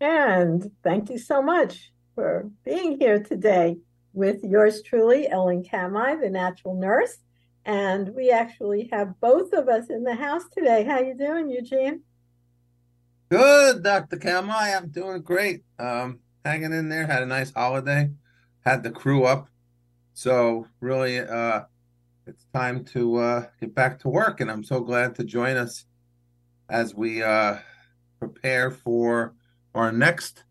And thank you so much for being here today with yours truly, Ellen Kamhi, the natural nurse. And we actually have both of us in the house today. How are you doing, Eugene? Good, Dr. Kamhi. I'm doing great. Um, hanging in there. Had a nice holiday. Had the crew up. So really, uh, it's time to uh, get back to work. And I'm so glad to join us as we uh, prepare for our next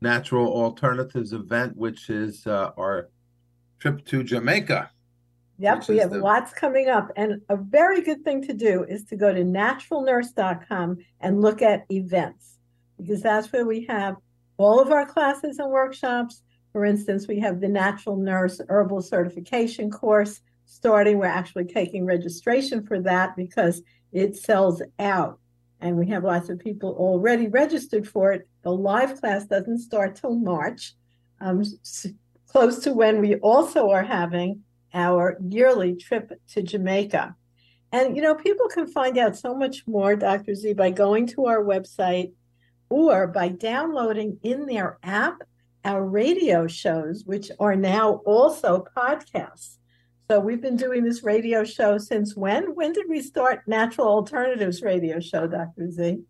natural alternatives event, which is uh, our trip to Jamaica. Yep, we have the... lots coming up. And a very good thing to do is to go to naturalnurse.com and look at events because that's where we have all of our classes and workshops. For instance, we have the Natural Nurse Herbal Certification course starting. We're actually taking registration for that because it sells out and we have lots of people already registered for it. The live class doesn't start till March, um, close to when we also are having our yearly trip to Jamaica. And you know, people can find out so much more, Dr. Z, by going to our website or by downloading in their app our radio shows, which are now also podcasts. So we've been doing this radio show since when? When did we start Natural Alternatives radio show, Dr. Z?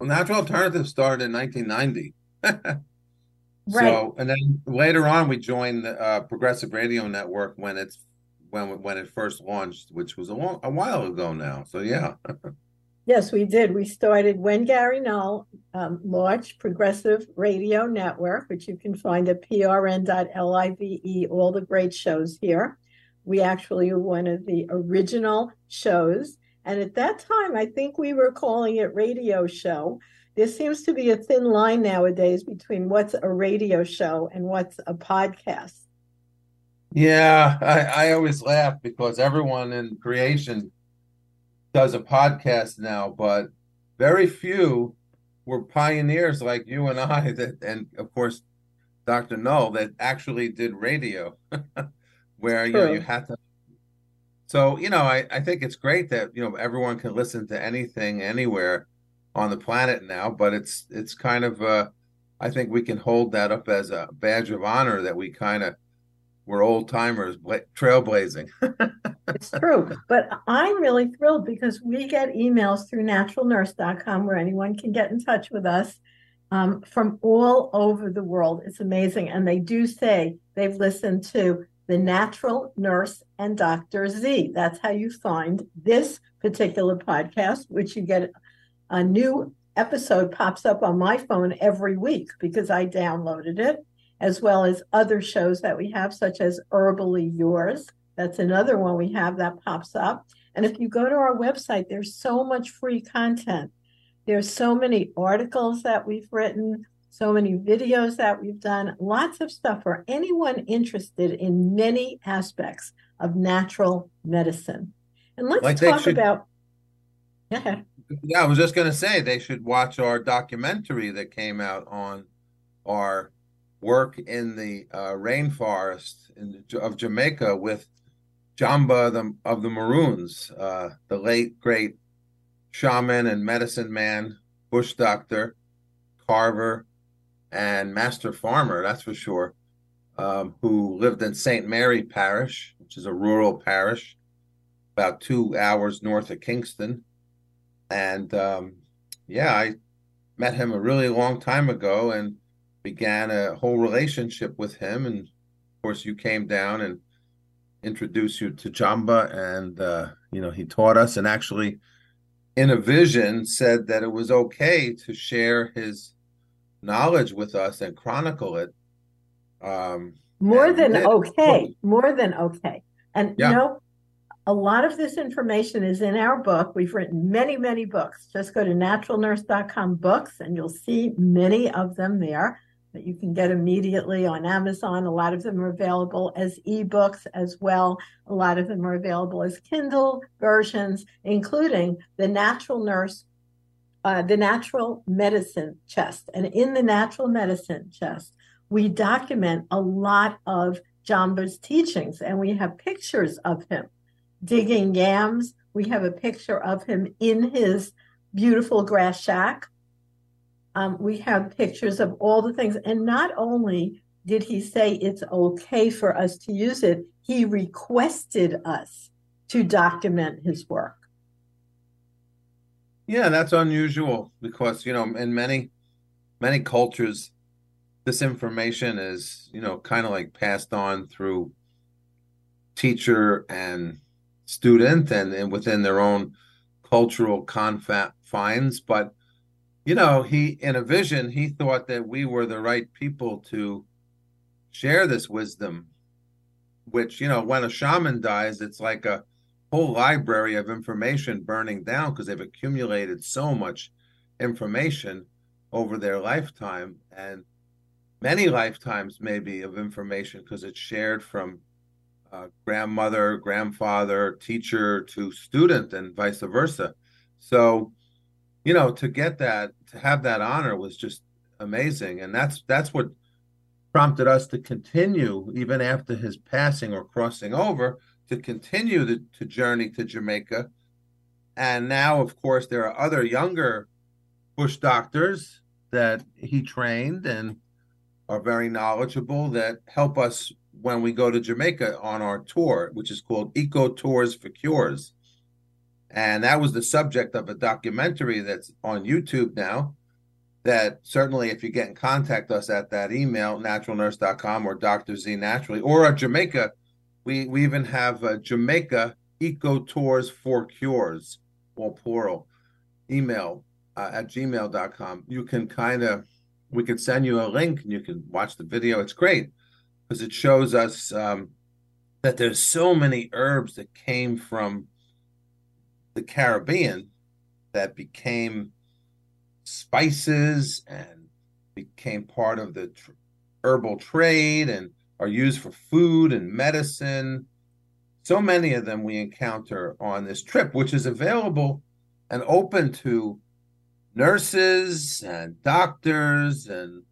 Well, Natural Alternatives started in 1990. right. So, and then later on, we joined the uh, Progressive Radio Network when it's when when it first launched, which was a long, a while ago now. So, yeah. yes, we did. We started when Gary Null um, launched Progressive Radio Network, which you can find at prn.live. All the great shows here. We actually were one of the original shows. And at that time, I think we were calling it radio show. There seems to be a thin line nowadays between what's a radio show and what's a podcast. Yeah, I, I always laugh because everyone in creation does a podcast now, but very few were pioneers like you and I that and of course Dr. Null that actually did radio. where you know you have to so you know I, I think it's great that you know everyone can listen to anything anywhere on the planet now but it's it's kind of uh i think we can hold that up as a badge of honor that we kind of we're old timers bla- trailblazing. It's true but i'm really thrilled because we get emails through naturalnurse.com where anyone can get in touch with us um, from all over the world. It's amazing and they do say they've listened to the natural nurse and Dr. Z. That's how you find this particular podcast, which you get a new episode pops up on my phone every week because I downloaded it, as well as other shows that we have, such as Herbally Yours. That's another one we have that pops up. And if you go to our website, there's so much free content. There's so many articles that we've written, so many videos that we've done, lots of stuff for anyone interested in many aspects of natural medicine. And let's like talk should, about. Yeah. Yeah, I was just going to say they should watch our documentary that came out on our work in the uh, rainforest in, of Jamaica with Jamba the, of the Maroons, uh, the late great shaman and medicine man, bush doctor, carver, and master farmer, that's for sure, um, who lived in St. Mary Parish, which is a rural parish about two hours north of Kingston. And um, yeah, I met him a really long time ago and began a whole relationship with him. And of course, you came down and introduced you to Jamba, and uh, you know he taught us, and actually, in a vision, said that it was okay to share his knowledge with us and chronicle it. Um, more than okay, more than okay. And yeah. you know, a lot of this information is in our book. We've written many, many books. Just go to naturalnurse.com books and you'll see many of them there that you can get immediately on Amazon. A lot of them are available as ebooks as well. A lot of them are available as Kindle versions, including the Natural Nurse uh, the natural medicine chest. And in the natural medicine chest, we document a lot of Jamba's teachings, and we have pictures of him digging yams. We have a picture of him in his beautiful grass shack. um, we have pictures of all the things. And not only did he say it's okay for us to use it, he requested us to document his work. Yeah, that's unusual because, you know, in many, many cultures, this information is, you know, kind of like passed on through teacher and student and, and within their own cultural confines. But, you know, he, in a vision, he thought that we were the right people to share this wisdom, which, you know, when a shaman dies, it's like a whole library of information burning down because they've accumulated so much information over their lifetime and many lifetimes maybe of information because it's shared from uh, grandmother grandfather teacher to student and vice versa. So you know to get that to have that honor was just amazing and that's that's what prompted us to continue even after his passing or crossing over to continue the to journey to Jamaica. And now, of course, there are other younger bush doctors that he trained and are very knowledgeable that help us when we go to Jamaica on our tour, which is called Eco Tours for Cures. And that was the subject of a documentary that's on YouTube now. That certainly, if you get in contact us at that email, naturalnurse.com or Dr. Z Naturally, or a Jamaica we we even have uh, Jamaica Eco Tours for Cures, plural, email uh, at gmail.com. You can kind of, we can send you a link and you can watch the video. It's great because it shows us um, that there's so many herbs that came from the Caribbean that became spices and became part of the tr- herbal trade and are used for food and medicine. So many of them we encounter on this trip, which is available and open to nurses and doctors and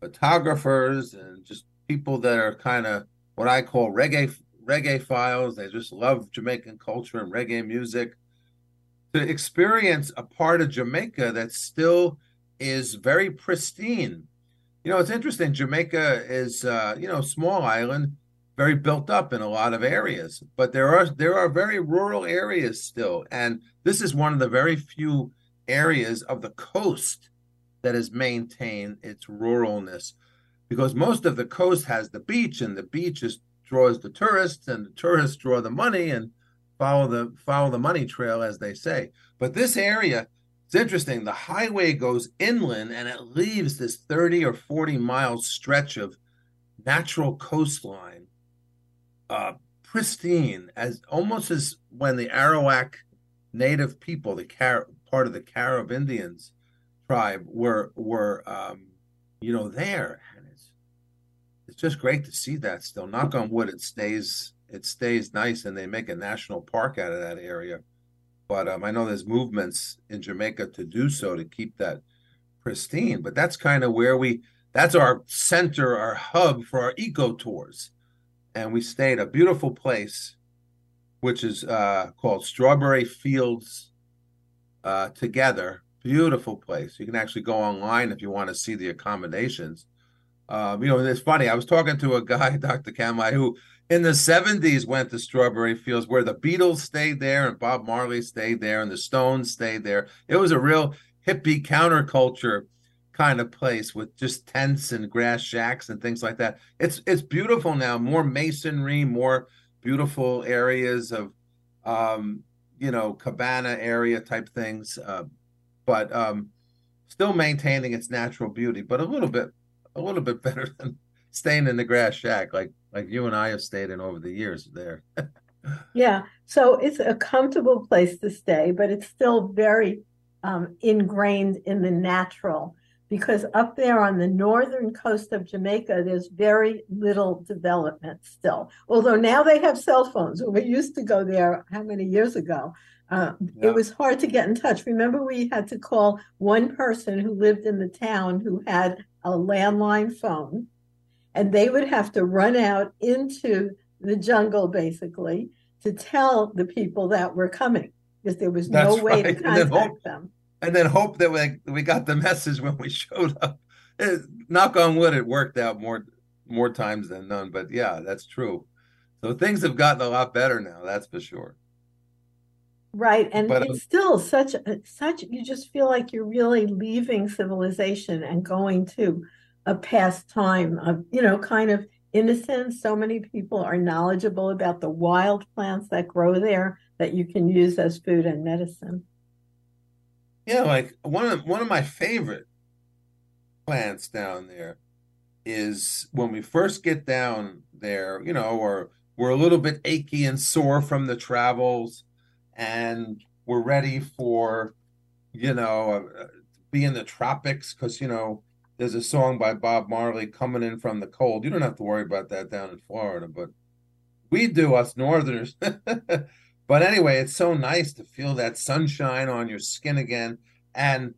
photographers and just people that are kind of what I call reggae reggae files. They just love Jamaican culture and reggae music. To experience a part of Jamaica that still is very pristine you know, it's interesting. Jamaica is, uh, you know, small island, very built up in a lot of areas, but there are there are very rural areas still, and this is one of the very few areas of the coast that has maintained its ruralness, because most of the coast has the beach, and the beach is, draws the tourists, and the tourists draw the money and follow the follow the money trail, as they say. But this area it's interesting. The highway goes inland and it leaves this 30 or 40 mile stretch of natural coastline, uh, pristine, as almost as when the Arawak native people, the Car- part of the Carib Indians tribe, were were um, you know there, and it's it's just great to see that. Still, knock on wood, it stays it stays nice, and they make a national park out of that area but um, I know there's movements in Jamaica to do so to keep that pristine. But that's kind of where we that's our center, our hub for our eco tours. And we stayed a beautiful place, which is uh, called Strawberry Fields uh, Together. Beautiful place. You can actually go online if you want to see the accommodations. Um, you know, it's funny. I was talking to a guy, Dr. Kamhi, who in the 70s went to Strawberry Fields where the Beatles stayed there and Bob Marley stayed there and the Stones stayed there. It was a real hippie counterculture kind of place with just tents and grass shacks and things like that. It's it's beautiful now, more masonry, more beautiful areas of um, you know, cabana area type things. Uh, but um, still maintaining its natural beauty, but a little bit a little bit better than staying in the grass shack like like you and I have stayed in over the years there. yeah, so it's a comfortable place to stay, but it's still very um, ingrained in the natural because up there on the northern coast of Jamaica, there's very little development still. Although now they have cell phones. When we used to go there, how many years ago? Uh, yeah. It was hard to get in touch. Remember, we had to call one person who lived in the town who had a landline phone and they would have to run out into the jungle basically to tell the people that were coming because there was That's no way right. to contact them. and then hope that we we got the message when we showed up. It, knock on wood, it worked out more more times than none. But yeah, that's true. So things have gotten a lot better now. That's for sure. Right, and but, it's um, still such such. You just feel like you're really leaving civilization and going to a past time of you know kind of innocence. So many people are knowledgeable about the wild plants that grow there that you can use as food and medicine. Yeah, like one of one of my favorite plants down there is when we first get down there, you know, or we're a little bit achy and sore from the travels, and we're ready for, you know, uh, be in the tropics because you know there's a song by Bob Marley coming in from the cold. You don't have to worry about that down in Florida, but we do us Northerners. but anyway, it's so nice to feel that sunshine on your skin again, and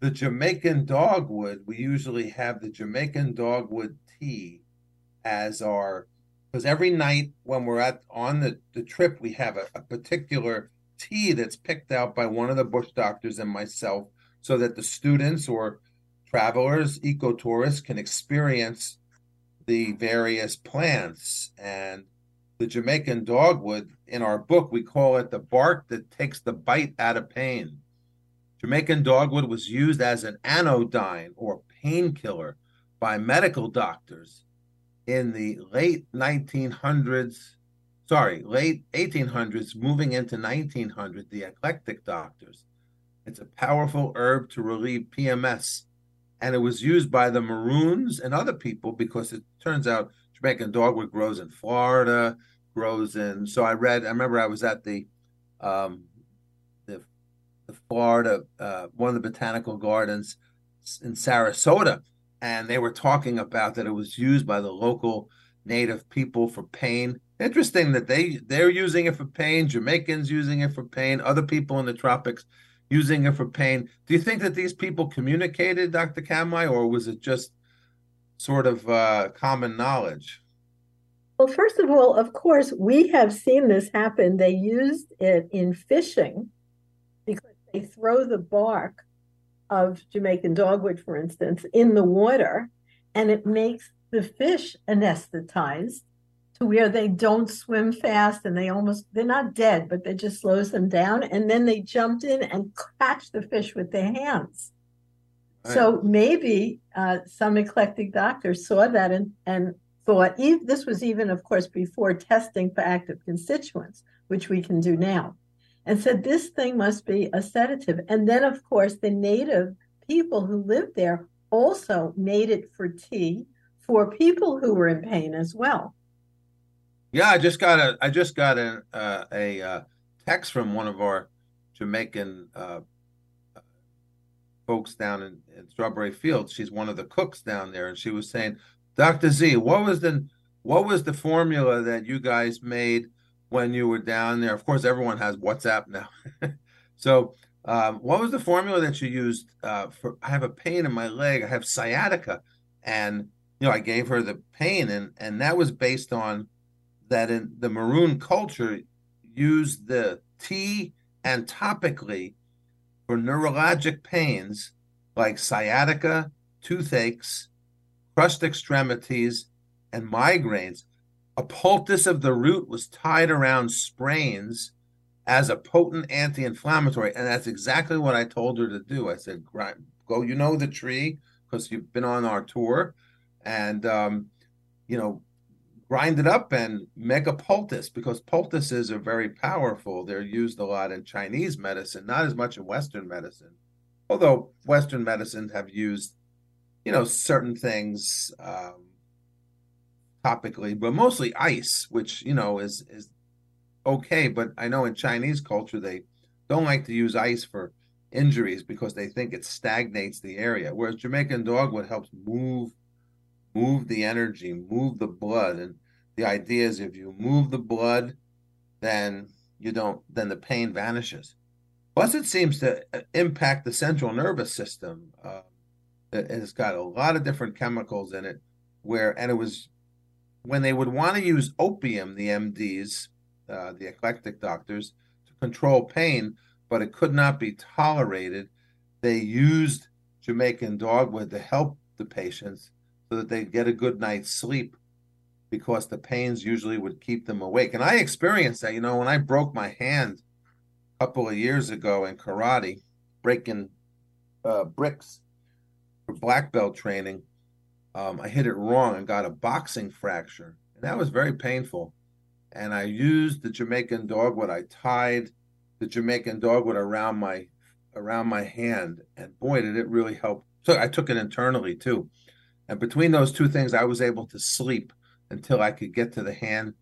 the Jamaican dogwood. We usually have the Jamaican dogwood tea as our because every night when we're at on the, the trip we have a, a particular tea that's picked out by one of the bush doctors and myself so that the students or travelers ecotourists can experience the various plants and the jamaican dogwood in our book we call it the bark that takes the bite out of pain jamaican dogwood was used as an anodyne or painkiller by medical doctors in the late 1900s, sorry, late 1800s, moving into 1900, the eclectic doctors. It's a powerful herb to relieve PMS. And it was used by the Maroons and other people because it turns out Jamaican dogwood grows in Florida, grows in. So I read, I remember I was at the, um, the, the Florida, uh, one of the botanical gardens in Sarasota and they were talking about that it was used by the local native people for pain. Interesting that they they're using it for pain. Jamaicans using it for pain. Other people in the tropics using it for pain. Do you think that these people communicated, Dr. Kamhi, or was it just sort of uh, common knowledge? Well, first of all, of course, we have seen this happen. They used it in fishing because they throw the bark of Jamaican dogwood, for instance, in the water, and it makes the fish anesthetized to where they don't swim fast and they almost they're not dead, but it just slows them down. And then they jumped in and catch the fish with their hands. Right. So maybe uh, some eclectic doctors saw that and, and thought this was even, of course, before testing for active constituents, which we can do now and said this thing must be a sedative. And then, of course, the native people who lived there also made it for tea for people who were in pain as well. Yeah, I just got a I just got a uh, a uh, text from one of our Jamaican uh, folks down in, in Strawberry Fields. She's one of the cooks down there, and she was saying, "Dr. Z, what was the what was the formula that you guys made when you were down there? Of course, everyone has WhatsApp now. so, um, what was the formula that you used uh, for? I have a pain in my leg. I have sciatica, and you know, I gave her the pain, and and that was based on that in the maroon culture used the tea and topically for neurologic pains like sciatica, toothaches, crushed extremities, and migraines a poultice of the root was tied around sprains as a potent anti-inflammatory, and that's exactly what I told her to do. I said, "Go, you know the tree because you've been on our tour, and um, you know, grind it up and make a poultice because poultices are very powerful. They're used a lot in Chinese medicine, not as much in Western medicine, although Western medicines have used, you know, certain things." Um, topically, but mostly ice, which you know is is okay. But I know in Chinese culture they don't like to use ice for injuries because they think it stagnates the area. Whereas Jamaican dogwood helps move move the energy, move the blood, and the idea is if you move the blood, then you don't then the pain vanishes. Plus, it seems to uh, impact the central nervous system. Uh, it's got a lot of different chemicals in it, where and it was when they would want to use opium, the MDs, uh, the eclectic doctors, to control pain, but it could not be tolerated. they used Jamaican dogwood to help the patients so that they get a good night's sleep because the pains usually would keep them awake. And I experienced that, you know, when I broke my hand a couple of years ago in karate, breaking uh, bricks for black belt training. Um, I hit it wrong and got a boxing fracture, and that was very painful. And I used the Jamaican dogwood. I tied the Jamaican dogwood around my around my hand, and boy, did it really help. So I took it internally too, and between those two things, I was able to sleep until I could get to the hand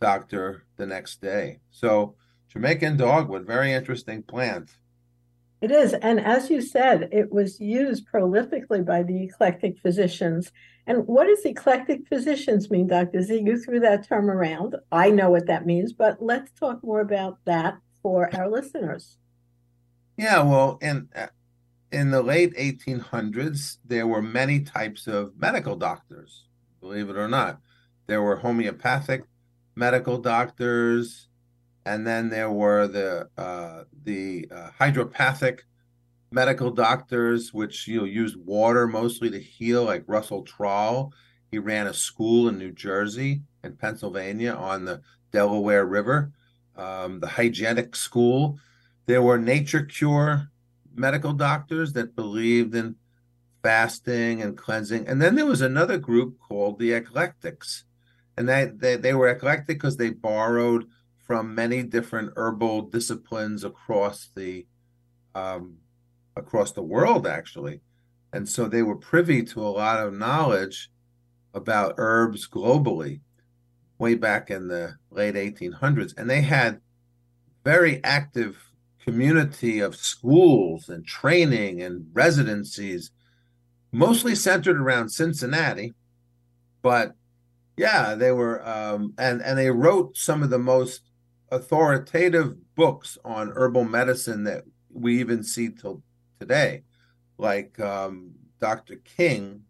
doctor the next day. So Jamaican dogwood, very interesting plant. It is. And as you said, it was used prolifically by the eclectic physicians. And what does eclectic physicians mean, Dr. Z? You threw that term around. I know what that means, but let's talk more about that for our listeners. Yeah, well, in in the late 1800s, there were many types of medical doctors, believe it or not. There were homeopathic medical doctors, and then there were the uh, the uh, hydropathic medical doctors, which you know used water mostly to heal, like Russell Trall. He ran a school in New Jersey and Pennsylvania on the Delaware River, um, the hygienic school. There were nature cure medical doctors that believed in fasting and cleansing. And then there was another group called the eclectics. And they, they, they were eclectic because they borrowed from many different herbal disciplines across the um, across the world actually and so they were privy to a lot of knowledge about herbs globally way back in the late 1800s and they had very active community of schools and training and residencies mostly centered around cincinnati but yeah they were um, and and they wrote some of the most authoritative books on herbal medicine that we even see till today. Like um, Dr. King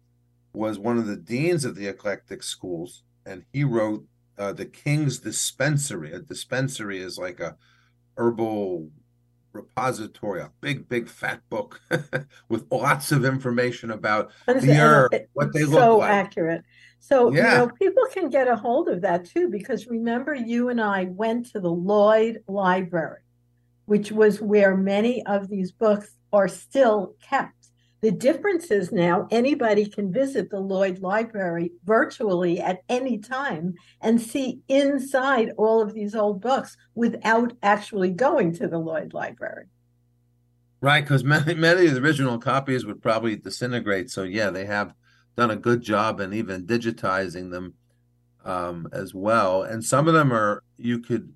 was one of the deans of the eclectic schools, and he wrote uh, the King's Dispensary. A dispensary is like a herbal repository, a big, big fat book with lots of information about the herb, what they so look like. So accurate. So, yeah. you know, people can get a hold of that too, because remember, you and I went to the Lloyd Library, which was where many of these books are still kept. The difference is now anybody can visit the Lloyd Library virtually at any time and see inside all of these old books without actually going to the Lloyd Library. Right, because many many of the original copies would probably disintegrate. So yeah, they have done a good job in even digitizing them um, as well. And some of them are you could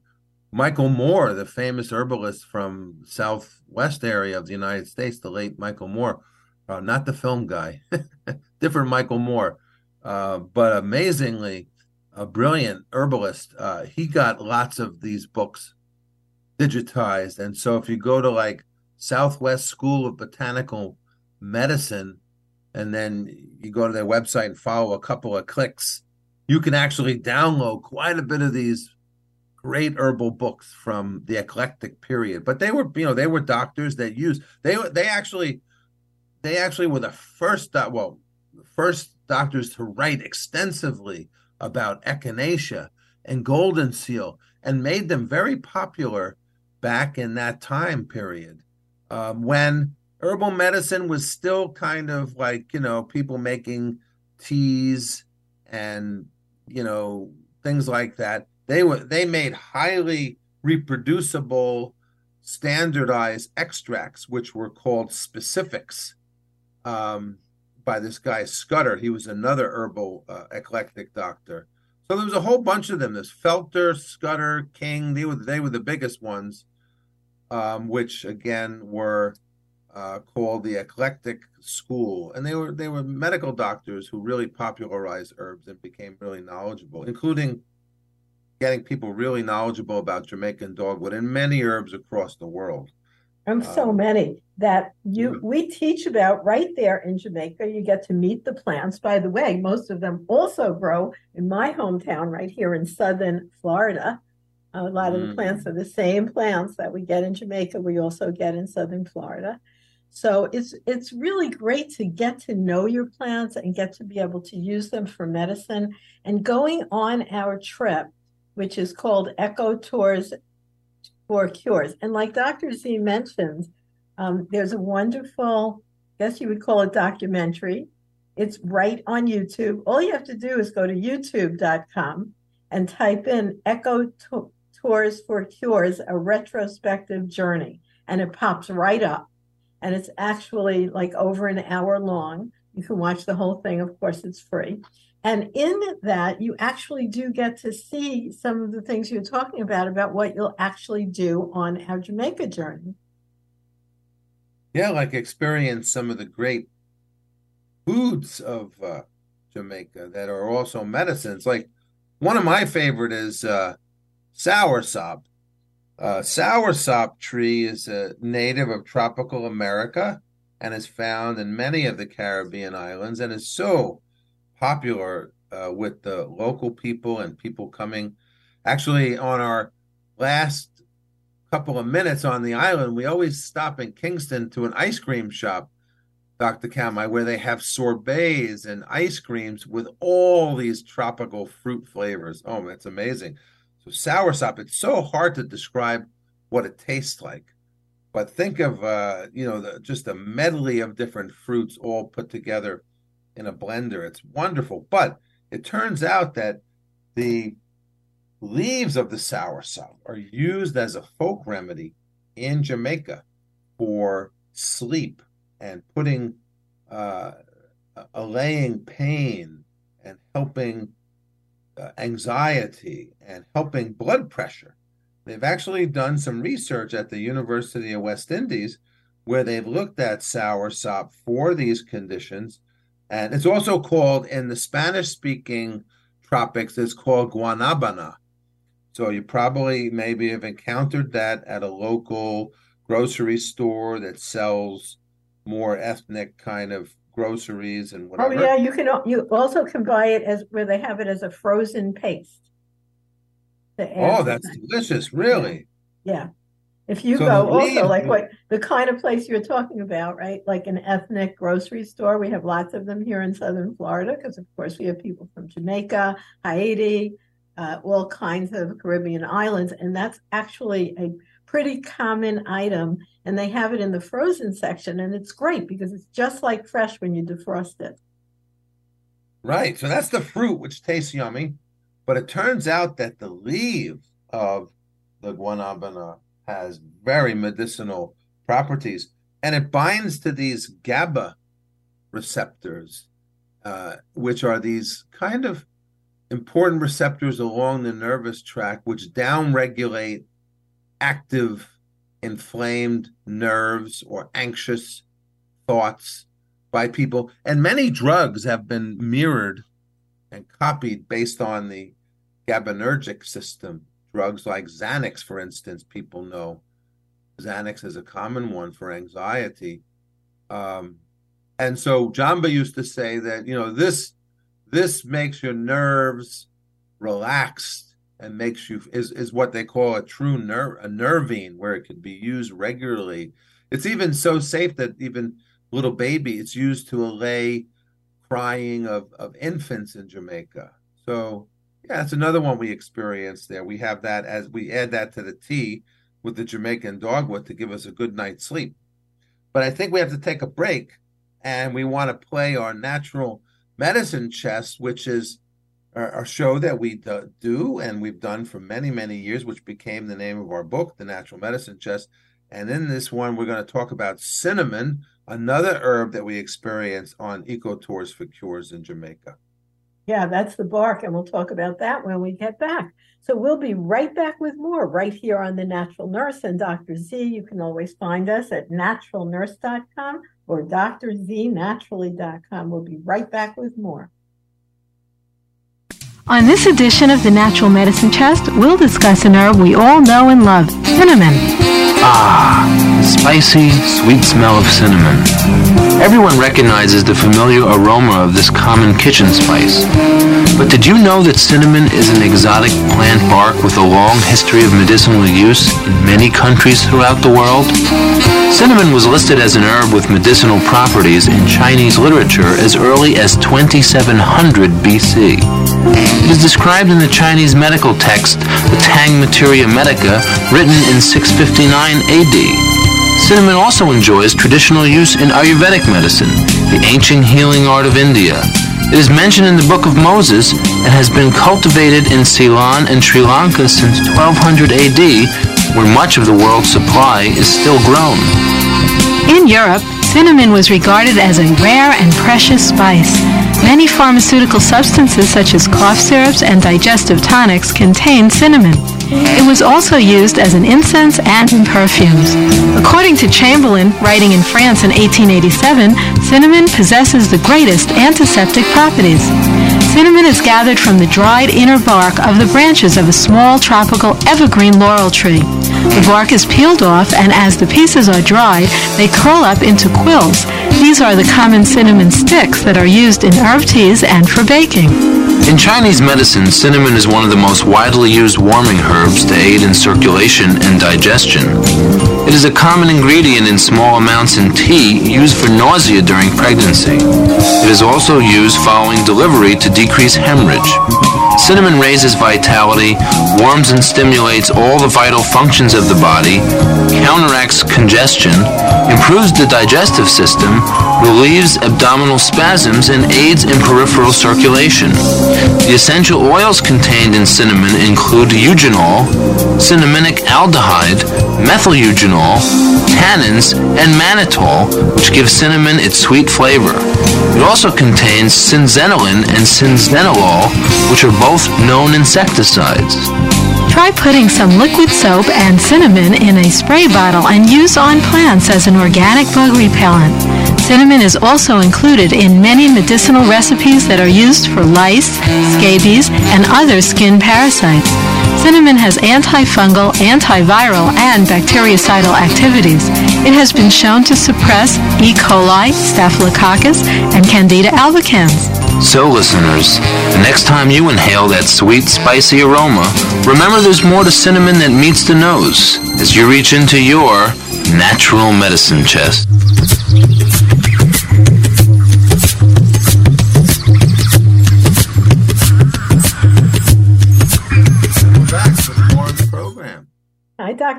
Michael Moore, the famous herbalist from southwest area of the United States, the late Michael Moore, uh, not the film guy, different Michael Moore, uh, but amazingly a brilliant herbalist. Uh, he got lots of these books digitized, and so if you go to like Southwest School of Botanical Medicine, and then you go to their website and follow a couple of clicks, you can actually download quite a bit of these great herbal books from the eclectic period. But they were, you know, they were doctors that used they they actually they actually were the first well first doctors to write extensively about echinacea and golden seal and made them very popular back in that time period um, when herbal medicine was still kind of like you know people making teas and you know things like that. They were they made highly reproducible standardized extracts which were called specifics um, by this guy scudder. He was another herbal uh, eclectic doctor. So there was a whole bunch of them. There's felter scudder king. They were they were the biggest ones um, which again were uh, called the Eclectic School, and they were they were medical doctors who really popularized herbs and became really knowledgeable, including getting people really knowledgeable about Jamaican dogwood and many herbs across the world. So um, many that you we teach about right there in Jamaica. You get to meet the plants. By the way, most of them also grow in my hometown right here in southern Florida. A lot of the plants mm. are the same plants that we get in Jamaica. We also get in southern Florida. So it's it's really great to get to know your plants and get to be able to use them for medicine. And going on our trip, which is called Eco Tours for Cures, and like Dr. Z mentioned, um, there's a wonderful, I guess you would call it documentary. It's right on YouTube. All you have to do is go to youtube.com and type in Eco Tours for Cures, a retrospective journey, and it pops right up and it's actually like over an hour long. You can watch the whole thing. Of course, it's free. And in that, you actually do get to see some of the things you're talking about, about what you'll actually do on our Jamaica journey. Yeah, like experience some of the great foods of uh, Jamaica that are also medicines. Like one of my favorite is uh, soursop. Uh, soursop tree is a native of tropical America and is found in many of the Caribbean islands and is so popular uh, with the local people and people coming. Actually, on our last couple of minutes on the island, we always stop in Kingston to an ice cream shop, Dr. Kamhi, where they have sorbets and ice creams with all these tropical fruit flavors. Oh, it's amazing. So soursop, it's so hard to describe what it tastes like. But think of uh, you know the, just a medley of different fruits all put together in a blender. It's wonderful. But it turns out that the leaves of the soursop are used as a folk remedy in Jamaica for sleep and putting uh, allaying pain and helping uh, anxiety and helping blood pressure. They've actually done some research at the University of West Indies where they've looked at soursop for these conditions. And it's also called in the Spanish speaking tropics, it's called guanabana. So you probably maybe have encountered that at a local grocery store that sells more ethnic kind of groceries and oh, whatever. Oh yeah, you can. You also can buy it as where they have it as a frozen paste. Oh, that's delicious! Really. Yeah. yeah. If you so go also like what the kind of place you're talking about, right? Like an ethnic grocery store. We have lots of them here in Southern Florida because, of course, we have people from Jamaica, Haiti, uh, all kinds of Caribbean islands, and that's actually a pretty common item and they have it in the frozen section and it's great because it's just like fresh when you defrost it right so that's the fruit which tastes yummy but it turns out that the leaves of the guanabana has very medicinal properties and it binds to these gaba receptors uh, which are these kind of important receptors along the nervous tract which downregulate active inflamed nerves or anxious thoughts by people. And many drugs have been mirrored and copied based on the GABAergic system. Drugs like Xanax, for instance, people know Xanax is a common one for anxiety. Um, and so Jamba used to say that, you know, this this makes your nerves relaxed and makes you is is what they call a true nerve a nervine where it could be used regularly. It's even so safe that even little baby it's used to allay crying of of infants in Jamaica. So yeah, it's another one we experienced there. We have that as we add that to the tea with the Jamaican dogwood to give us a good night's sleep. But I think we have to take a break and we want to play our natural medicine chest, which is a show that we do and we've done for many, many years, which became the name of our book, The Natural Medicine Chest. And in this one, we're going to talk about cinnamon, another herb that we experience on Eco Tours for Cures in Jamaica. Yeah, that's the bark, and we'll talk about that when we get back. So we'll be right back with more right here on The Natural Nurse and Dr. Z. You can always find us at naturalnurse.com or drznaturally.com. We'll be right back with more. On this edition of the Natural Medicine Chest, we'll discuss an herb we all know and love, cinnamon. Ah, the spicy, sweet smell of cinnamon. Everyone recognizes the familiar aroma of this common kitchen spice. But did you know that cinnamon is an exotic plant bark with a long history of medicinal use in many countries throughout the world? Cinnamon was listed as an herb with medicinal properties in Chinese literature as early as 2700 BC. It is described in the Chinese medical text, the Tang Materia Medica, written in 659 AD. Cinnamon also enjoys traditional use in Ayurvedic medicine, the ancient healing art of India. It is mentioned in the Book of Moses and has been cultivated in Ceylon and Sri Lanka since 1200 AD, where much of the world's supply is still grown. In Europe, cinnamon was regarded as a rare and precious spice. Many pharmaceutical substances such as cough syrups and digestive tonics contain cinnamon. It was also used as an incense and in perfumes. According to Chamberland, writing in France in 1887, cinnamon possesses the greatest antiseptic properties. Cinnamon is gathered from the dried inner bark of the branches of a small tropical evergreen laurel tree. The bark is peeled off, and as the pieces are dried, they curl up into quills. These are the common cinnamon sticks that are used in herb teas and for baking. In Chinese medicine, cinnamon is one of the most widely used warming herbs to aid in circulation and digestion. It is a common ingredient in small amounts in tea used for nausea during pregnancy. It is also used following delivery to decrease hemorrhage. Cinnamon raises vitality, warms and stimulates all the vital functions of the body, counteracts congestion, improves the digestive system, relieves abdominal spasms, and aids in peripheral circulation. The essential oils contained in cinnamon include eugenol, cinnamonic aldehyde, methyl eugenol, tannins, and mannitol, which give cinnamon its sweet flavor. It also contains cinzenolin and cinzenolol, which are both known insecticides. Try putting some liquid soap and cinnamon in a spray bottle and use on plants as an organic bug repellent. Cinnamon is also included in many medicinal recipes that are used for lice, scabies, and other skin parasites. Cinnamon has antifungal, antiviral, and bactericidal activities. It has been shown to suppress E. coli, Staphylococcus, and Candida albicans. So, listeners, the next time you inhale that sweet, spicy aroma, remember there's more to cinnamon than meets the nose as you reach into your natural medicine chest.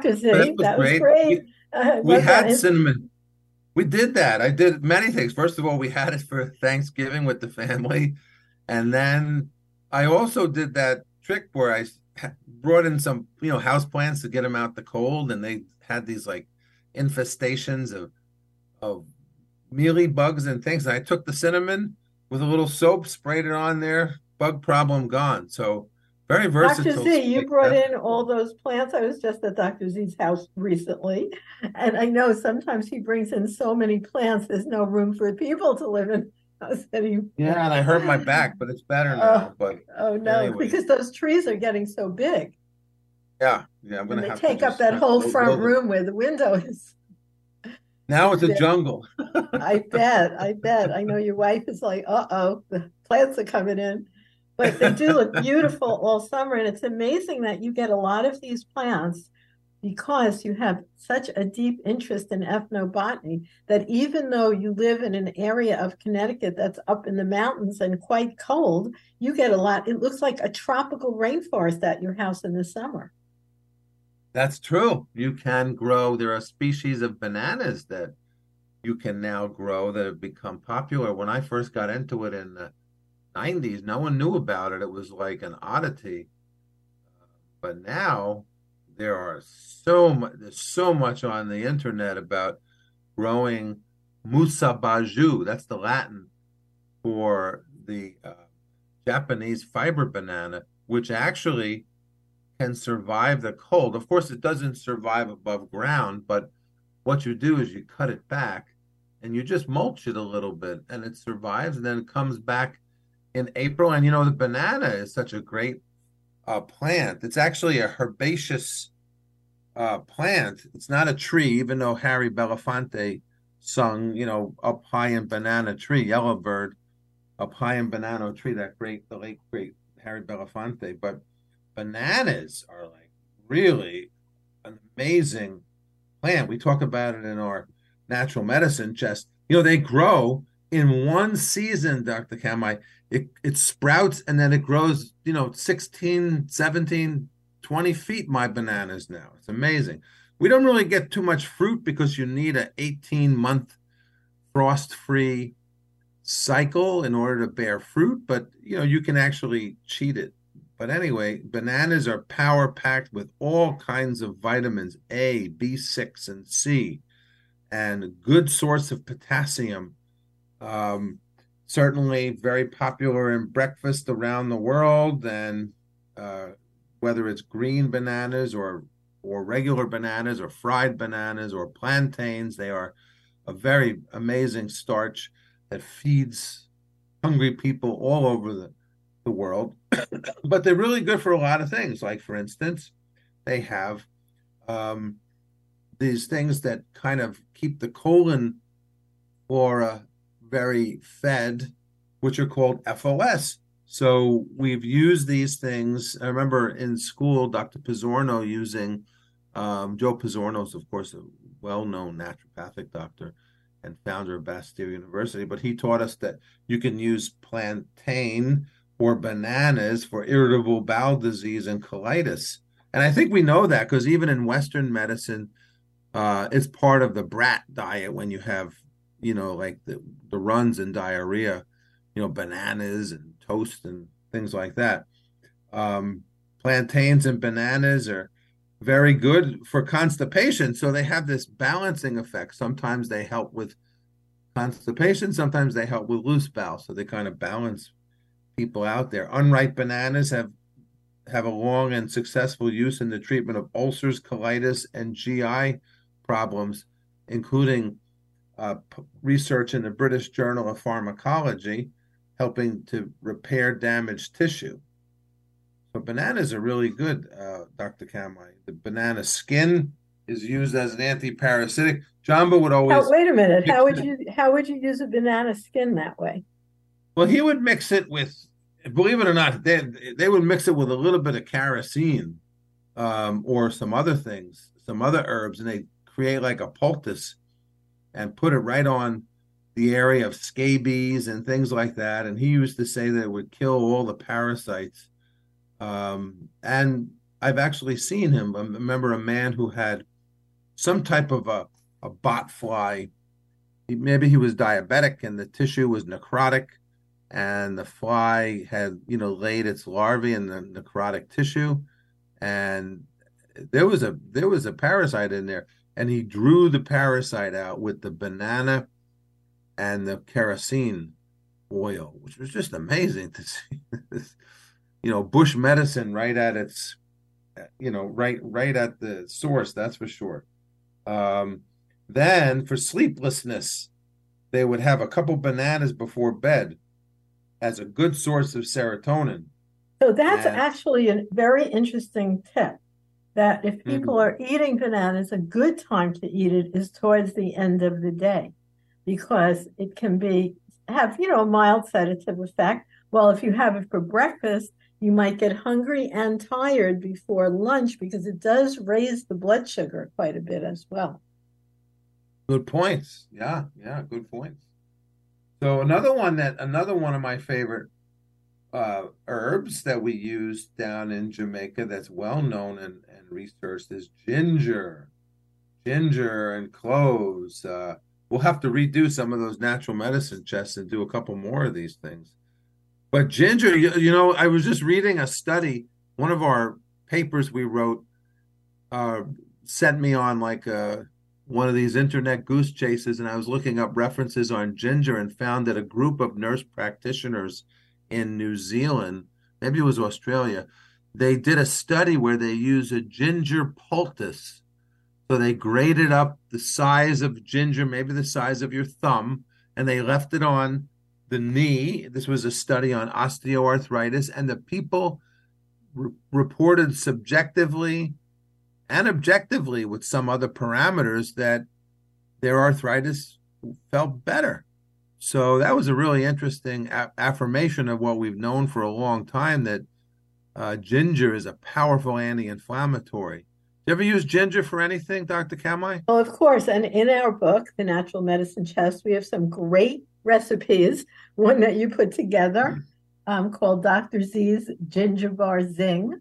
Dr. Z. That, that was great. great. Uh, we had that? cinnamon. We did that. I did many things. First of all, we had it for Thanksgiving with the family. And then I also did that trick where I brought in some, you know, house plants to get them out the cold. And they had these like infestations of, of mealy bugs and things. And I took the cinnamon with a little soap, sprayed it on there, bug problem gone. So very versatile. Dr. Z, you brought in all those plants. I was just at Dr. Z's house recently, and I know sometimes he brings in so many plants, there's no room for people to live in. Yeah, and I hurt my back, but it's better now. Oh, but oh no, anyway. because those trees are getting so big. Yeah, yeah, I'm gonna have take to up that whole front room where the window is. Now it's a jungle. I bet, I bet. I know your wife is like, uh oh, the plants are coming in but they do look beautiful all summer. And it's amazing that you get a lot of these plants because you have such a deep interest in ethnobotany that even though you live in an area of Connecticut that's up in the mountains and quite cold, you get a lot. It looks like a tropical rainforest at your house in the summer. That's true. You can grow, there are species of bananas that you can now grow that have become popular. When I first got into it in the 90s, no one knew about it. It was like an oddity. But now there are so much, there's so much on the internet about growing Musa basjoo. That's the Latin for the uh, Japanese fiber banana, which actually can survive the cold. Of course, it doesn't survive above ground, but what you do is you cut it back and you just mulch it a little bit and it survives and then it comes back in April. And you know, the banana is such a great uh, plant. It's actually a herbaceous uh, plant. It's not a tree, even though Harry Belafonte sung, you know, up high in banana tree, yellow bird, up high in banana tree, that great, the late great Harry Belafonte. But bananas are like really an amazing plant. We talk about it in our natural medicine chest. You know, they grow in one season, Dr. Kamhi. It, it sprouts and then it grows, you know, 16, 17, 20 feet, my bananas now. It's amazing. We don't really get too much fruit because you need an 18 month frost free cycle in order to bear fruit, but you know, you can actually cheat it. But anyway, bananas are power packed with all kinds of vitamins A, B6, and C, and good source of potassium. Um, certainly very popular in breakfast around the world, and uh, whether it's green bananas or or regular bananas or fried bananas or plantains, they are a very amazing starch that feeds hungry people all over the, the world. but they're really good for a lot of things. Like, for instance, they have um, these things that kind of keep the colon flora very fed, which are called FOS. So we've used these things. I remember in school, Dr. Pizzorno using um, Joe Pizzorno is, of course, a well-known naturopathic doctor and founder of Bastyr University, but he taught us that you can use plantain or bananas for irritable bowel disease and colitis. And I think we know that because even in Western medicine, uh, it's part of the brat diet when you have, you know, like the, the runs and diarrhea, you know, bananas and toast and things like that. Um, plantains and bananas are very good for constipation. So they have this balancing effect. Sometimes they help with constipation, sometimes they help with loose bowel. So they kind of balance people out there. Unripe bananas have have a long and successful use in the treatment of ulcers, colitis, and GI problems, including uh, p- research in the British Journal of Pharmacology, helping to repair damaged tissue. So bananas are really good, uh, Dr. Kamhi. The banana skin is used as an anti-parasitic. Jamba would always. Oh, wait a minute. How would you how would you use a banana skin that way? Well, he would mix it with, believe it or not, they they would mix it with a little bit of kerosene, um, or some other things, some other herbs, and they create like a poultice, and put it right on the area of scabies and things like that. And he used to say that it would kill all the parasites um, and I've actually seen him. I remember a man who had some type of a, a bot fly. He, maybe he was diabetic and the tissue was necrotic, and the fly had, you know, laid its larvae in the necrotic tissue, and there was a there was a parasite in there, and he drew the parasite out with the banana and the kerosene oil, which was just amazing to see you know bush medicine right at its you know right right at the source that's for sure. Um then for sleeplessness they would have a couple bananas before bed as a good source of serotonin. So that's and, actually a very interesting tip that if people mm-hmm. are eating bananas a good time to eat it is towards the end of the day because it can be have you know a mild sedative effect well if you have it for breakfast you might get hungry and tired before lunch because it does raise the blood sugar quite a bit as well. Good points. Yeah, yeah, good points. So another one that another one of my favorite uh, herbs that we use down in Jamaica that's well known and, and researched is ginger. Ginger and cloves. Uh, we'll have to redo some of those natural medicine chests and do a couple more of these things. But ginger, you, you, know, I was just reading a study. One of our papers we wrote uh, sent me on like a, uh, one of these internet goose chases, and I was looking up references on ginger and found that a group of nurse practitioners in New Zealand, maybe it was Australia, they did a study where they used a ginger poultice. So they graded up the size of ginger, maybe the size of your thumb, and they left it on the knee. This was a study on osteoarthritis, and the people re- reported subjectively and objectively with some other parameters that their arthritis felt better. So that was a really interesting a- affirmation of what we've known for a long time that uh, ginger is a powerful anti-inflammatory. Do you ever use ginger for anything, Dr. Kamhi? Well, of course. And in our book, The Natural Medicine Chest, we have some great recipes. One that you put together um, called Dr. Z's Ginger Bar Zing,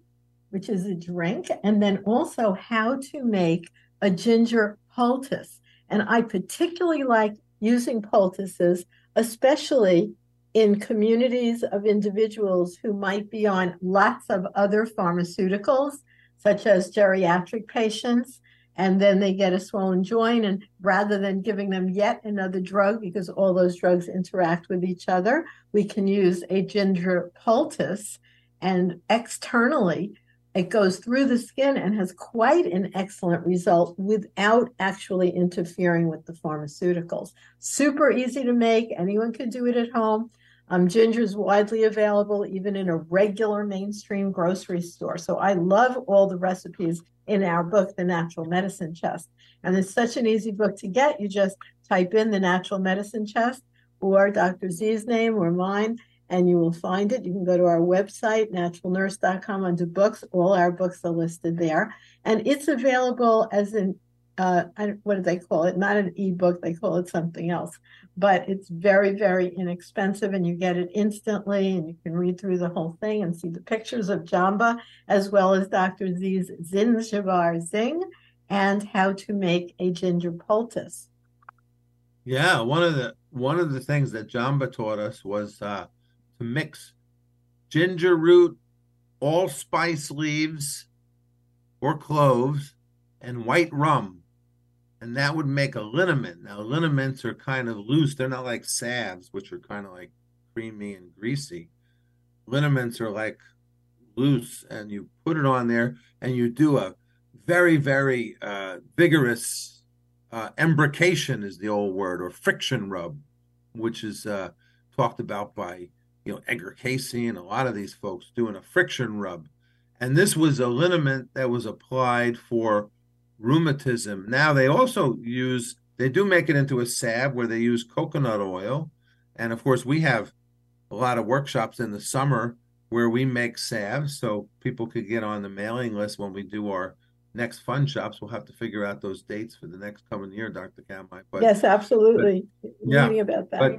which is a drink, and then also how to make a ginger poultice. And I particularly like using poultices, especially in communities of individuals who might be on lots of other pharmaceuticals, such as geriatric patients, and then they get a swollen joint. And rather than giving them yet another drug, because all those drugs interact with each other, we can use a ginger poultice. And externally, it goes through the skin and has quite an excellent result without actually interfering with the pharmaceuticals. Super easy to make. Anyone can do it at home. Um, ginger is widely available even in a regular mainstream grocery store. So I love all the recipes in our book, The Natural Medicine Chest. And it's such an easy book to get. You just type in The Natural Medicine Chest or Dr. Z's name or mine, and you will find it. You can go to our website, naturalnurse.com, under books. All our books are listed there. And it's available as an uh, what do they call it? Not an ebook, they call it something else. But it's very, very inexpensive, and you get it instantly, and you can read through the whole thing and see the pictures of Jamba, as well as Dr. Z's Ginger Bar Zing, and how to make a ginger poultice. Yeah, one of the one of the things that Jamba taught us was uh, to mix ginger root, allspice leaves, or cloves, and white rum and that would make a liniment. Now, liniments are kind of loose; they're not like salves, which are kind of like creamy and greasy. Liniments are like loose, and you put it on there, and you do a very, very uh, vigorous uh, embrocation, is the old word, or friction rub, which is uh, talked about by you know Edgar Cayce and a lot of these folks doing a friction rub. And this was a liniment that was applied for rheumatism. Now they also use they do make it into a salve where they use coconut oil, and of course we have a lot of workshops in the summer where we make salves, so people could get on the mailing list when we do our next fun shops. We'll have to figure out those dates for the next coming year, Dr. Kamhi. But yes, absolutely. But, yeah, about that. But,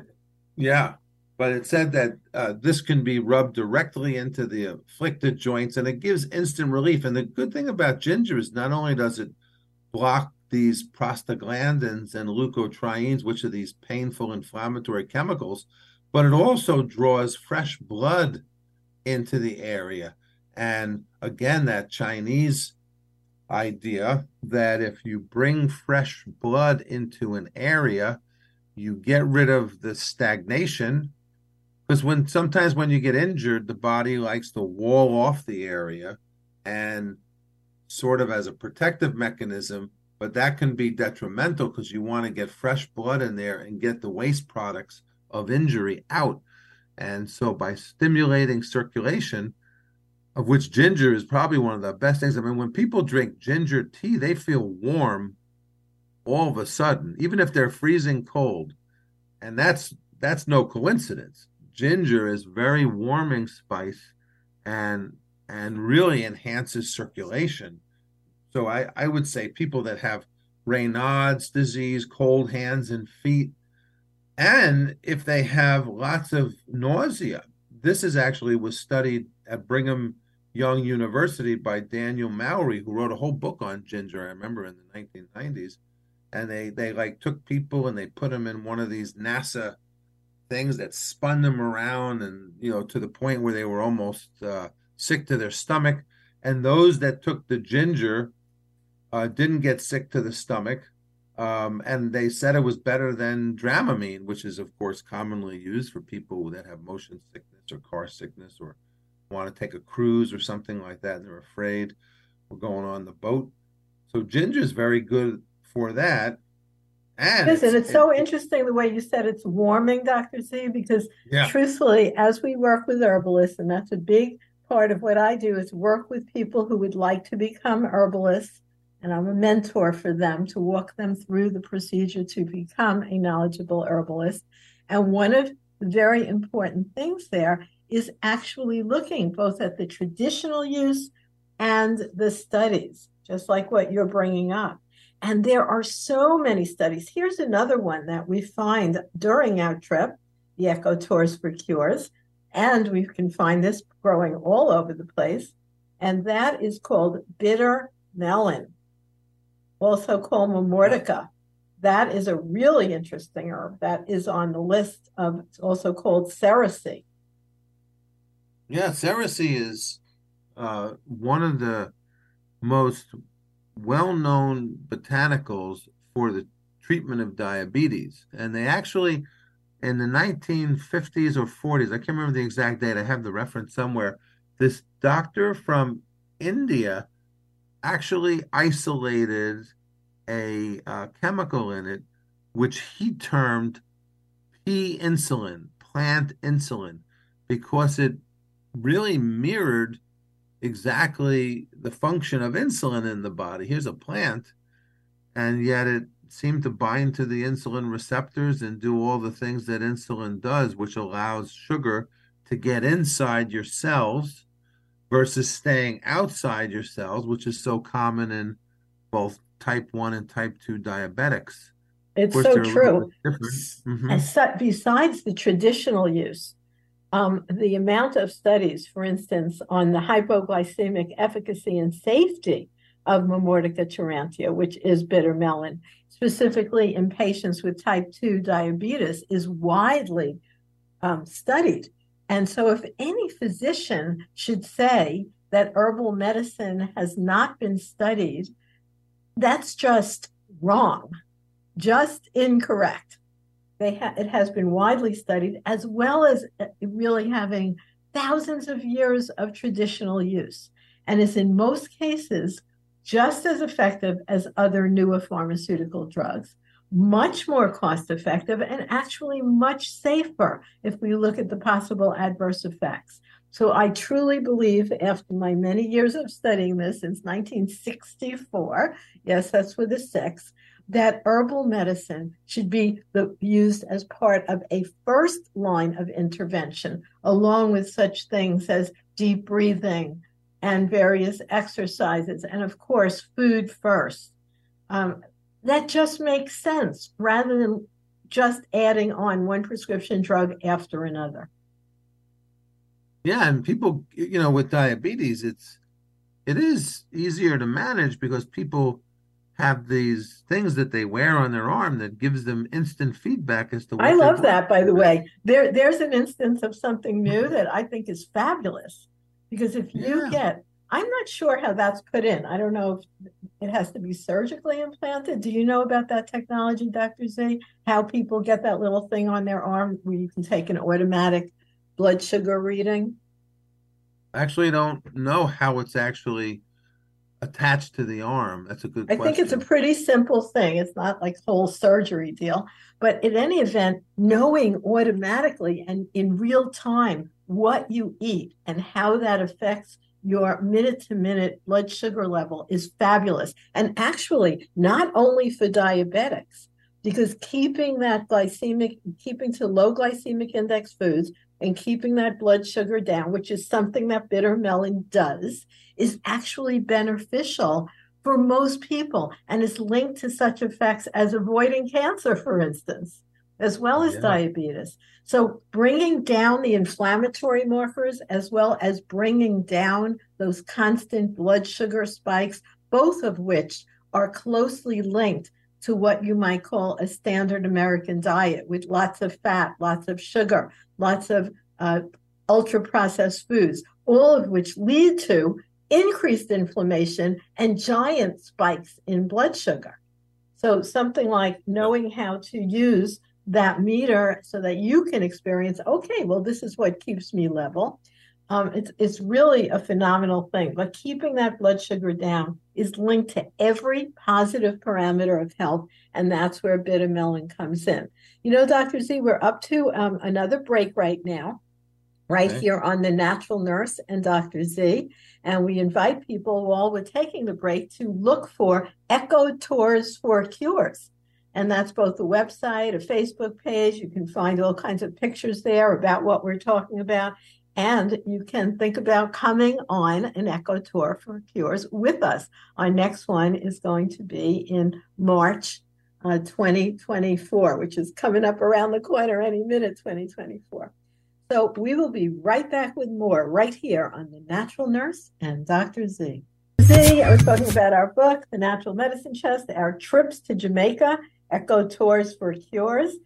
yeah, but it said that uh, this can be rubbed directly into the afflicted joints and it gives instant relief. And the good thing about ginger is not only does it block these prostaglandins and leukotrienes, which are these painful inflammatory chemicals, but it also draws fresh blood into the area. And again, that Chinese idea that if you bring fresh blood into an area, you get rid of the stagnation. Because when sometimes when you get injured, the body likes to wall off the area and sort of as a protective mechanism, but that can be detrimental because you want to get fresh blood in there and get the waste products of injury out. And so by stimulating circulation, of which ginger is probably one of the best things. I mean, when people drink ginger tea, they feel warm all of a sudden, even if they're freezing cold. And that's that's no coincidence. Ginger is very warming spice and and really enhances circulation. So I, I would say people that have Raynaud's disease, cold hands and feet, and if they have lots of nausea, this is actually was studied at Brigham Young University by Daniel Mowrey, who wrote a whole book on ginger. I remember in the 1990s, and they they like took people and they put them in one of these NASA things that spun them around, and you know to the point where they were almost uh, sick to their stomach. And those that took the ginger uh, didn't get sick to the stomach. Um, and they said it was better than Dramamine, which is, of course, commonly used for people that have motion sickness or car sickness or want to take a cruise or something like that. And they're afraid we're going on the boat. So ginger is very good for that. And Listen, it's, it's so it, interesting the way you said it's warming, Dr. Z, because yeah. truthfully, as we work with herbalists, and that's a big part of what I do is work with people who would like to become herbalists and I'm a mentor for them to walk them through the procedure to become a knowledgeable herbalist. And one of the very important things there is actually looking both at the traditional use and the studies, just like what you're bringing up. And there are so many studies. Here's another one that we find during our trip, the Eco Tours for Cures. And we can find this growing all over the place. And that is called bitter melon also called Momordica. That is a really interesting herb that is on the list of it's also called Cerasee. Yeah, Cerasee is uh, one of the most well-known botanicals for the treatment of diabetes. And they actually, in the 1950s or 40s, I can't remember the exact date, I have the reference somewhere, this doctor from India actually isolated a uh, chemical in it which he termed P insulin, plant insulin, because it really mirrored exactly the function of insulin in the body. Here's a plant, and yet it seemed to bind to the insulin receptors and do all the things that insulin does, which allows sugar to get inside your cells versus staying outside your cells, which is so common in both type 1 and type 2 diabetics. It's so true. Mm-hmm. besides the traditional use, um, the amount of studies, for instance, on the hypoglycemic efficacy and safety of Momordica charantia, which is bitter melon, specifically in patients with type 2 diabetes, is widely um, studied. And so, if any physician should say that herbal medicine has not been studied, that's just wrong, just incorrect. They ha- it has been widely studied, as well as uh, really having thousands of years of traditional use, and is in most cases just as effective as other newer pharmaceutical drugs much more cost effective and actually much safer if we look at the possible adverse effects. So I truly believe, after my many years of studying this since 1964, yes, that's with a six, that herbal medicine should be the, used as part of a first line of intervention, along with such things as deep breathing and various exercises, and of course, food first. Um, that just makes sense rather than just adding on one prescription drug after another. Yeah, and people, you know, with diabetes, it's it is easier to manage because people have these things that they wear on their arm that gives them instant feedback as to what I love that by the way. There there's an instance of something new mm-hmm. that I think is fabulous because if you yeah. get I'm not sure how that's put in. I don't know if it has to be surgically implanted. Do you know about that technology, Dr. Z? How people get that little thing on their arm where you can take an automatic blood sugar reading? I actually don't know how it's actually attached to the arm. That's a good I think it's a pretty simple thing. It's not like whole surgery deal. But in any event, knowing automatically and in real time what you eat and how that affects your minute to minute blood sugar level is fabulous. And actually, not only for diabetics, because keeping that glycemic, keeping to low glycemic index foods and keeping that blood sugar down, which is something that bitter melon does, is actually beneficial for most people and is linked to such effects as avoiding cancer, for instance, as well as yeah. diabetes. So, bringing down the inflammatory markers as well as bringing down those constant blood sugar spikes, both of which are closely linked to what you might call a standard American diet with lots of fat, lots of sugar, lots of uh, ultra processed foods, all of which lead to increased inflammation and giant spikes in blood sugar. So, something like knowing how to use that meter so that you can experience okay well this is what keeps me level. Um, it's it's really a phenomenal thing but keeping that blood sugar down is linked to every positive parameter of health and that's where bitter melon comes in. You know dr z we're up to um, another break right now right okay. here on the Natural Nurse and Dr. Z. And we invite people while we're taking the break to look for Eco Tours for Cures. And that's both a website, a Facebook page. You can find all kinds of pictures there about what we're talking about. And you can think about coming on an Eco Tour for Cures with us. Our next one is going to be in March uh, 2024, which is coming up around the corner any minute, 2024. So we will be right back with more right here on The Natural Nurse and Dr. Z. Z, I was talking about our book, The Natural Medicine Chest, our trips to Jamaica, Eco Tours for Cures,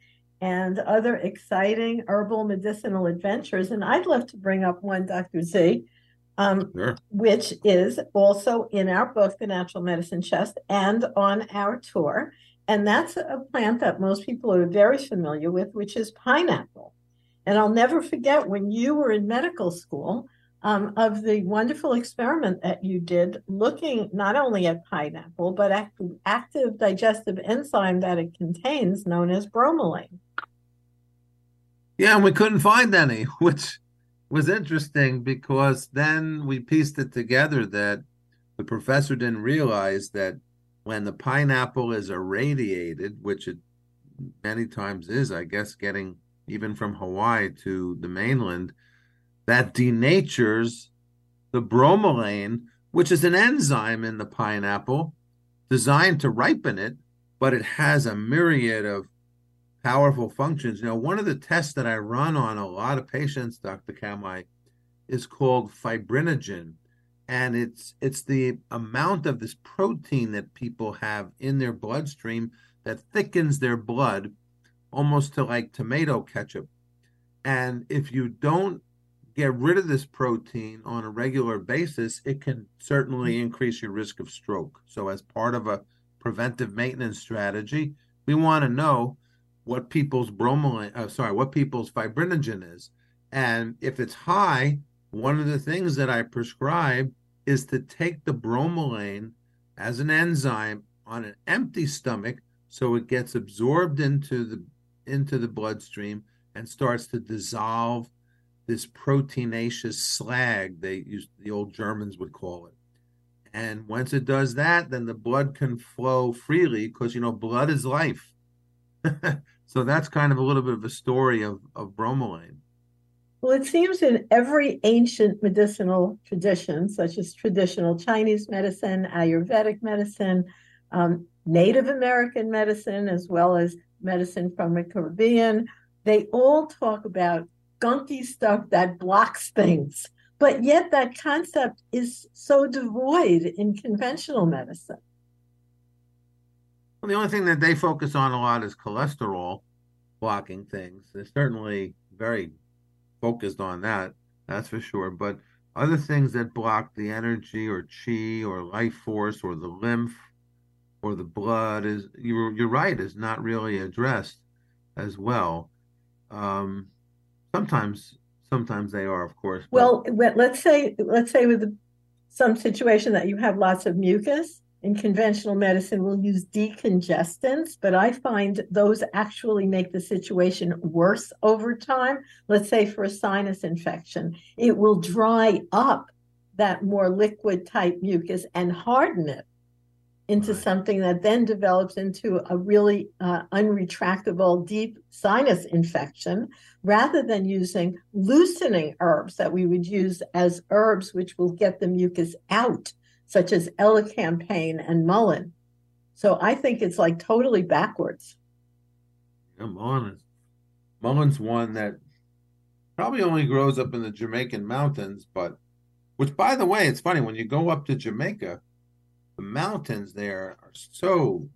and other exciting herbal medicinal adventures. And I'd love to bring up one, Dr. Z, um, sure. which is also in our book, The Natural Medicine Chest, and on our tour. And that's a plant that most people are very familiar with, which is pineapple. And I'll never forget when you were in medical school um, of the wonderful experiment that you did looking not only at pineapple, but active, active digestive enzyme that it contains known as bromelain. Yeah, and we couldn't find any, which was interesting because then we pieced it together that the professor didn't realize that when the pineapple is irradiated, which it many times is, I guess, getting even from Hawaii to the mainland, that denatures the bromelain, which is an enzyme in the pineapple designed to ripen it, but it has a myriad of powerful functions. Now, one of the tests that I run on a lot of patients, Dr. Kamhi, is called fibrinogen. And it's it's the amount of this protein that people have in their bloodstream that thickens their blood almost to like tomato ketchup. And if you don't get rid of this protein on a regular basis, it can certainly increase your risk of stroke. So, as part of a preventive maintenance strategy, we want to know what people's bromelain, uh, sorry, what people's fibrinogen is. And if it's high, one of the things that I prescribe is to take the bromelain as an enzyme on an empty stomach so it gets absorbed into the into the bloodstream and starts to dissolve this proteinaceous slag they used the old Germans would call it. And once it does that, then the blood can flow freely because you know blood is life. so that's kind of a little bit of a story of, of bromelain. Well, it seems in every ancient medicinal tradition, such as traditional Chinese medicine, Ayurvedic medicine, um, Native American medicine, as well as medicine from the Caribbean, they all talk about gunky stuff that blocks things. But yet, that concept is so devoid in conventional medicine. Well, the only thing that they focus on a lot is cholesterol blocking things. They're certainly very focused on that, that's for sure. But other things that block the energy or chi or life force or the lymph or the blood is you're you're right is not really addressed as well. Um, sometimes sometimes they are, of course. Well, let's say let's say with some situation that you have lots of mucus. In conventional medicine, we'll use decongestants, but I find those actually make the situation worse over time. Let's say for a sinus infection, it will dry up that more liquid type mucus and harden it into right. something that then develops into a really uh, unretractable deep sinus infection rather than using loosening herbs that we would use as herbs which will get the mucus out such as elecampane and mullein so i think it's like totally backwards yeah, mullein mullein's one that probably only grows up in the jamaican mountains but which by the way it's funny when you go up to jamaica the mountains there are so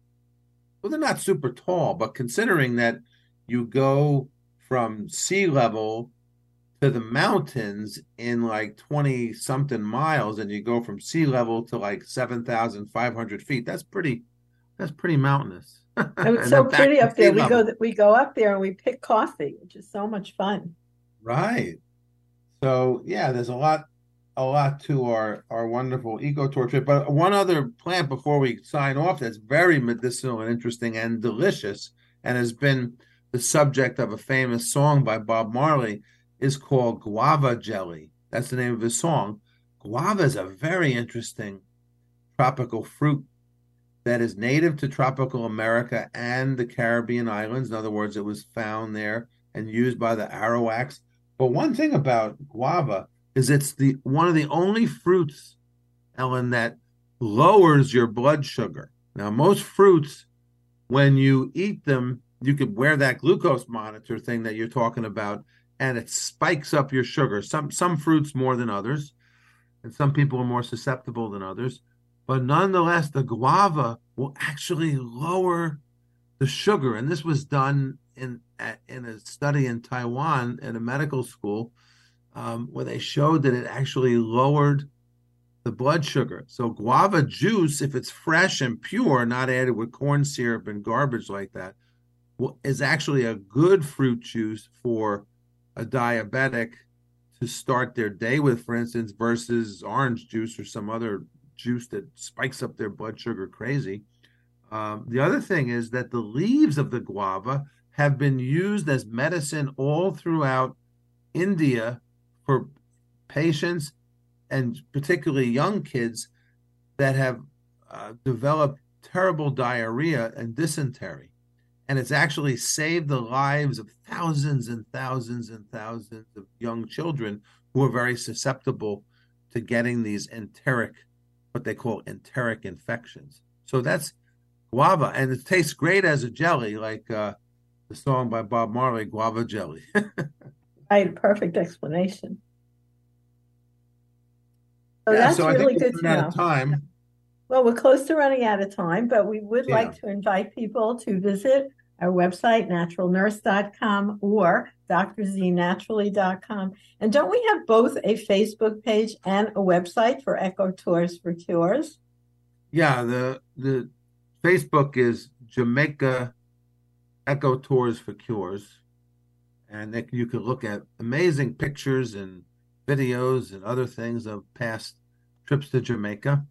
well they're not super tall but considering that you go from sea level to the mountains in like 20 something miles and you go from sea level to like 7500 feet that's pretty that's pretty mountainous. It's so pretty up there. We level. go we go up there and we pick coffee which is so much fun. Right. So yeah there's a lot a lot to our our wonderful eco tour trip. But one other plant before we sign off that's very medicinal and interesting and delicious, and has been the subject of a famous song by Bob Marley, is called guava jelly. That's the name of the song. Guava is a very interesting tropical fruit that is native to tropical America and the Caribbean islands. In other words, it was found there and used by the Arawaks. But one thing about guava is it's the one of the only fruits, Ellen, that lowers your blood sugar. Now, most fruits, when you eat them, you could wear that glucose monitor thing that you're talking about, and it spikes up your sugar. Some some fruits more than others, and some people are more susceptible than others. But nonetheless, the guava will actually lower the sugar, and this was done in in a study in Taiwan at a medical school, um, where they showed that it actually lowered the blood sugar. So guava juice, if it's fresh and pure, not added with corn syrup and garbage like that, is actually a good fruit juice for a diabetic to start their day with, for instance, versus orange juice or some other juice that spikes up their blood sugar crazy. Um, the other thing is that the leaves of the guava have been used as medicine all throughout India for patients and particularly young kids that have uh, developed terrible diarrhea and dysentery and it's actually saved the lives of thousands and thousands and thousands of young children who are very susceptible to getting these enteric, what they call enteric infections. So that's guava, and it tastes great as a jelly, like uh, the song by Bob Marley, "Guava Jelly." I had a perfect explanation. So yeah, that's so really good to know. Time. Well, we're close to running out of time, but we would yeah. like to invite people to visit our website, naturalnurse.com or drznaturally.com. And don't we have both a Facebook page and a website for Eco Tours for Cures? Yeah, the the Facebook is Jamaica Eco Tours for Cures. And you can look at amazing pictures and videos and other things of past trips to Jamaica.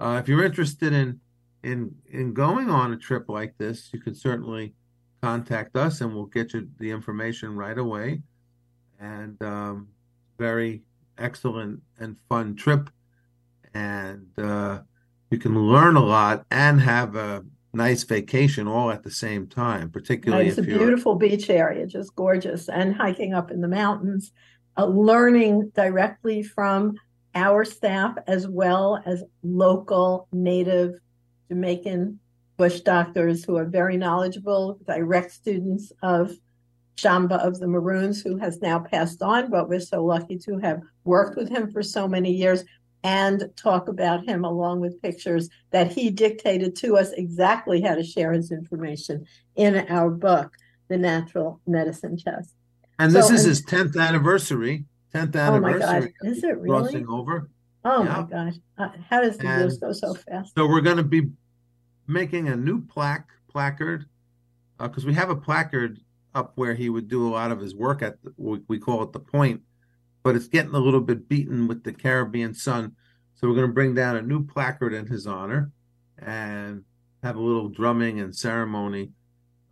Uh, if you're interested in in in going on a trip like this, you can certainly contact us and we'll get you the information right away. And um, very excellent and fun trip, and uh, you can learn a lot and have a nice vacation all at the same time. Particularly, it's a beautiful beach area, just gorgeous, and hiking up in the mountains, uh, learning directly from our staff as well as local native Jamaican bush doctors who are very knowledgeable, direct students of Jamba of the Maroons, who has now passed on, but we're so lucky to have worked with him for so many years and talk about him along with pictures that he dictated to us exactly how to share his information in our book, The Natural Medicine Chest. And so, this is and, his 10th anniversary. 10th anniversary. Oh my God. Is it really? Crossing over. Oh yeah. my gosh. Uh, how does the years go so fast? So we're going to be making a new plaque placard because uh, we have a placard up where he would do a lot of his work at the, we, we call it the point but it's getting a little bit beaten with the caribbean sun so we're going to bring down a new placard in his honor and have a little drumming and ceremony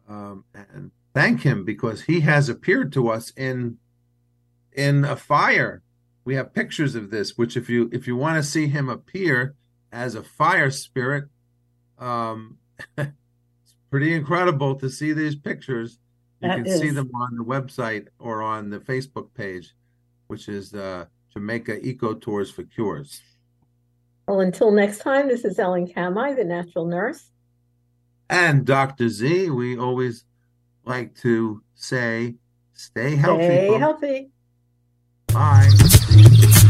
um, and thank him because he has appeared to us in in a fire we have pictures of this which if you if you want to see him appear as a fire spirit um, it's pretty incredible to see these pictures. You that can is. see them on the website or on the Facebook page, which is uh, Jamaica Eco Tours for Cures. Well, until next time, this is Ellen Kamhi, the natural nurse. And Dr. Z, we always like to say, stay healthy. Stay folks. healthy. Bye.